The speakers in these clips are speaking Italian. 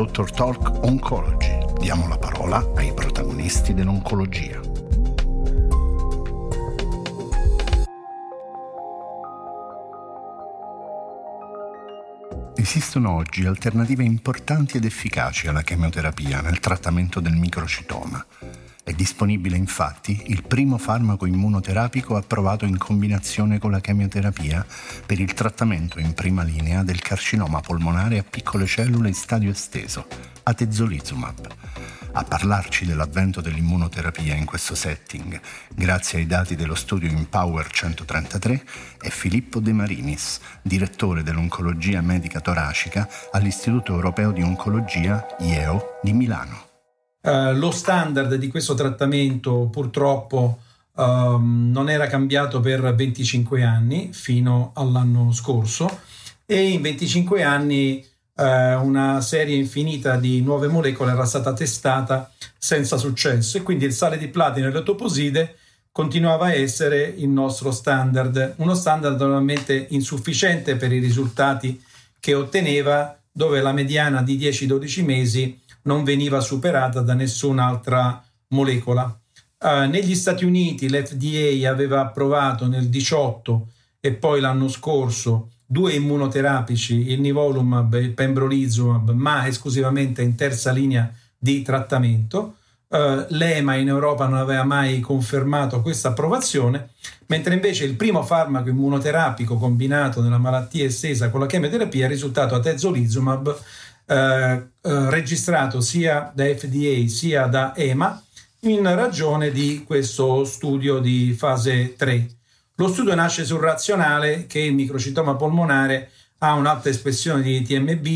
Dr. Talk Oncology. Diamo la parola ai protagonisti dell'oncologia. Esistono oggi alternative importanti ed efficaci alla chemioterapia nel trattamento del microcitoma. È disponibile infatti il primo farmaco immunoterapico approvato in combinazione con la chemioterapia per il trattamento in prima linea del carcinoma polmonare a piccole cellule in stadio esteso, atezolizumab a parlarci dell'avvento dell'immunoterapia in questo setting, grazie ai dati dello studio Empower 133, è Filippo De Marinis, direttore dell'oncologia medica toracica all'Istituto Europeo di Oncologia IEO di Milano. Uh, lo standard di questo trattamento purtroppo uh, non era cambiato per 25 anni fino all'anno scorso e in 25 anni eh, una serie infinita di nuove molecole era stata testata senza successo e quindi il sale di platino e l'etoposide continuava a essere il nostro standard, uno standard normalmente insufficiente per i risultati che otteneva, dove la mediana di 10-12 mesi non veniva superata da nessun'altra molecola. Uh, negli Stati Uniti l'FDA aveva approvato nel 18 e poi l'anno scorso due immunoterapici, il nivolumab e il pembrolizumab, ma esclusivamente in terza linea di trattamento. Uh, L'EMA in Europa non aveva mai confermato questa approvazione, mentre invece il primo farmaco immunoterapico combinato nella malattia estesa con la chemioterapia è risultato atezolizumab, uh, uh, registrato sia da FDA sia da EMA in ragione di questo studio di fase 3. Lo studio nasce sul razionale che il microcitoma polmonare ha un'alta espressione di TMB,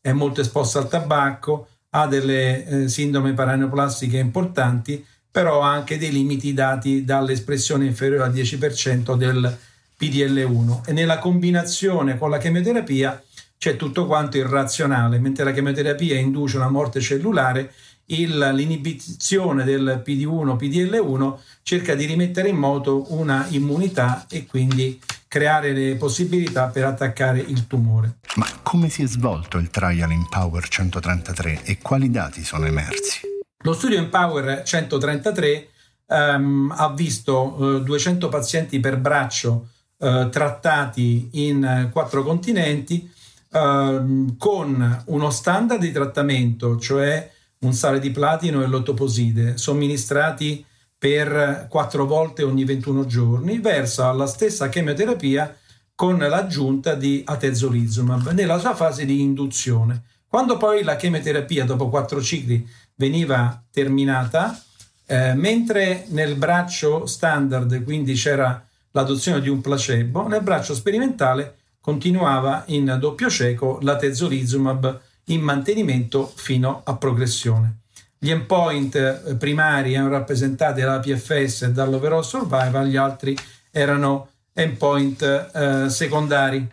è molto esposto al tabacco, ha delle eh, sindrome paraneoplastiche importanti, però ha anche dei limiti dati dall'espressione inferiore al 10% del PDL1 e nella combinazione con la chemioterapia c'è tutto quanto irrazionale, mentre la chemioterapia induce una morte cellulare il, l'inibizione del PD1, PDL1 cerca di rimettere in moto una immunità e quindi creare le possibilità per attaccare il tumore. Ma come si è svolto il trial Empower 133 e quali dati sono emersi? Lo studio Empower 133 um, ha visto eh, 200 pazienti per braccio uh, trattati in uh, quattro continenti uh, con uno standard di trattamento, cioè un sale di platino e l'ottoposide, somministrati per quattro volte ogni 21 giorni, verso la stessa chemioterapia con l'aggiunta di atezolizumab nella sua fase di induzione. Quando poi la chemioterapia dopo quattro cicli veniva terminata, eh, mentre nel braccio standard quindi c'era l'adozione di un placebo, nel braccio sperimentale continuava in doppio cieco l'atezolizumab in mantenimento fino a progressione. Gli endpoint eh, primari erano rappresentati dalla PFS e dall'overall survival, gli altri erano endpoint eh, secondari.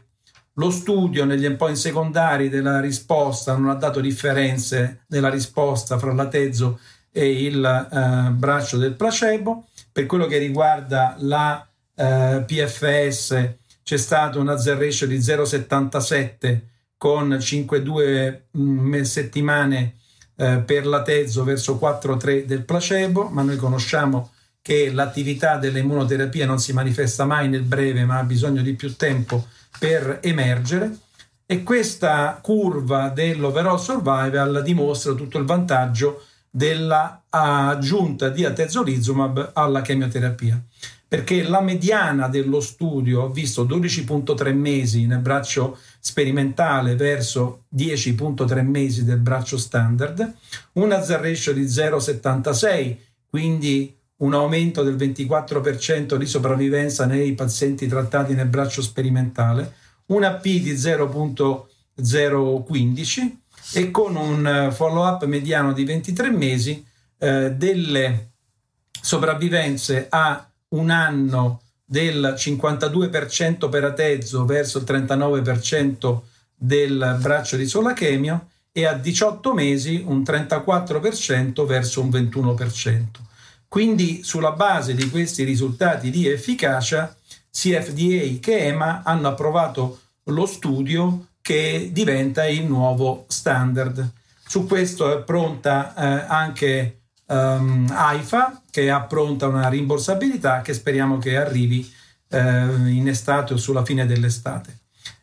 Lo studio negli endpoint secondari della risposta non ha dato differenze nella risposta fra la tezo e il eh, braccio del placebo. Per quello che riguarda la eh, PFS c'è stato un hazard ratio di 0,77 con 5-2 mm, settimane eh, per la Tezzo verso 4-3 del placebo, ma noi conosciamo che l'attività dell'immunoterapia non si manifesta mai nel breve, ma ha bisogno di più tempo per emergere. E questa curva dell'overall survival dimostra tutto il vantaggio dell'aggiunta di atezolizumab alla chemioterapia perché la mediana dello studio ha visto 12.3 mesi nel braccio sperimentale verso 10.3 mesi del braccio standard, un hazard ratio di 0,76, quindi un aumento del 24% di sopravvivenza nei pazienti trattati nel braccio sperimentale, una P di 0.015 e con un follow-up mediano di 23 mesi eh, delle sopravvivenze a un anno del 52% per Atezzo verso il 39% del braccio di Solachemio e a 18 mesi un 34% verso un 21%. Quindi sulla base di questi risultati di efficacia sia FDA che EMA hanno approvato lo studio che diventa il nuovo standard. Su questo è pronta eh, anche um, AIFA che ha pronta una rimborsabilità che speriamo che arrivi eh, in estate o sulla fine dell'estate.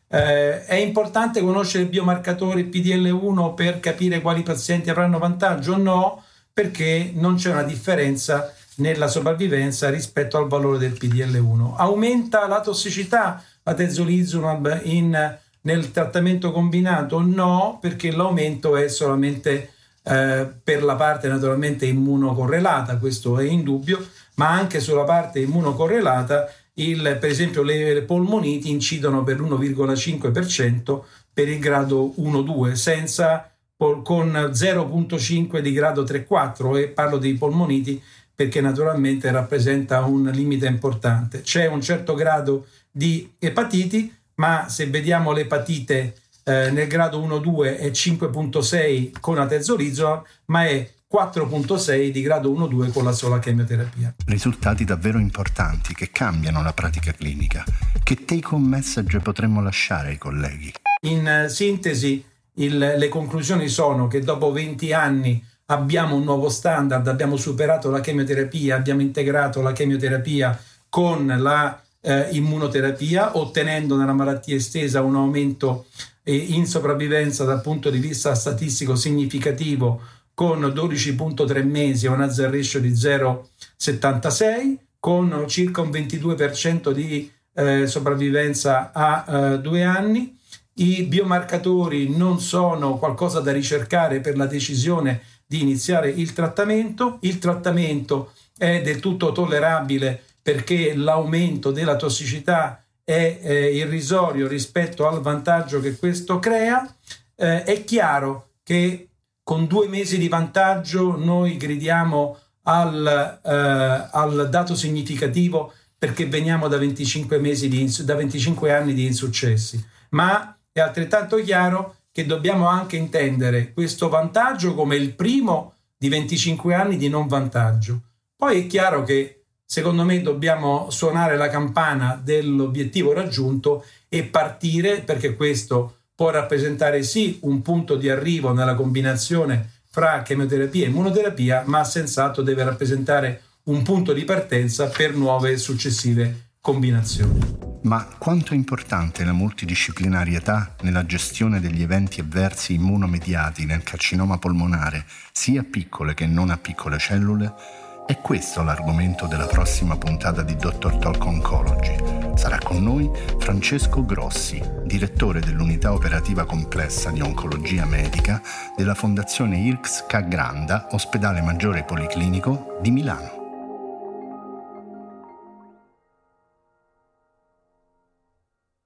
Eh, è importante conoscere il biomarcatore PDL1 per capire quali pazienti avranno vantaggio? No, perché non c'è una differenza nella sopravvivenza rispetto al valore del PDL1. Aumenta la tossicità la tezolizumab in nel trattamento combinato no, perché l'aumento è solamente eh, per la parte naturalmente immunocorrelata, questo è indubbio, ma anche sulla parte immunocorrelata, il, per esempio le, le polmoniti incidono per l'1,5% per il grado 1-2, senza con 0,5 di grado 3-4 e parlo dei polmoniti perché naturalmente rappresenta un limite importante. C'è un certo grado di epatiti ma se vediamo l'epatite eh, nel grado 1-2 è 5.6 con atezolizumab, ma è 4.6 di grado 1-2 con la sola chemioterapia. Risultati davvero importanti che cambiano la pratica clinica. Che take home message potremmo lasciare ai colleghi? In uh, sintesi, il, le conclusioni sono che dopo 20 anni abbiamo un nuovo standard, abbiamo superato la chemioterapia, abbiamo integrato la chemioterapia con la eh, immunoterapia, ottenendo nella malattia estesa un aumento eh, in sopravvivenza dal punto di vista statistico significativo con 12.3 mesi e un hazard ratio di 0,76, con circa un 22% di eh, sopravvivenza a eh, due anni. I biomarcatori non sono qualcosa da ricercare per la decisione di iniziare il trattamento. Il trattamento è del tutto tollerabile perché l'aumento della tossicità è eh, irrisorio rispetto al vantaggio che questo crea. Eh, è chiaro che con due mesi di vantaggio noi gridiamo al, eh, al dato significativo perché veniamo da 25, mesi di, da 25 anni di insuccessi, ma è altrettanto chiaro che dobbiamo anche intendere questo vantaggio come il primo di 25 anni di non vantaggio. Poi è chiaro che secondo me dobbiamo suonare la campana dell'obiettivo raggiunto e partire perché questo può rappresentare sì un punto di arrivo nella combinazione fra chemioterapia e immunoterapia, ma senz'altro deve rappresentare un punto di partenza per nuove successive combinazioni. Ma quanto è importante la multidisciplinarietà nella gestione degli eventi avversi immunomediati nel carcinoma polmonare, sia a piccole che non a piccole cellule? È questo l'argomento della prossima puntata di Dr. Talk Oncology. Sarà con noi Francesco Grossi, direttore dell'unità operativa complessa di oncologia medica della Fondazione IRCS Cagranda, Ospedale Maggiore Policlinico di Milano.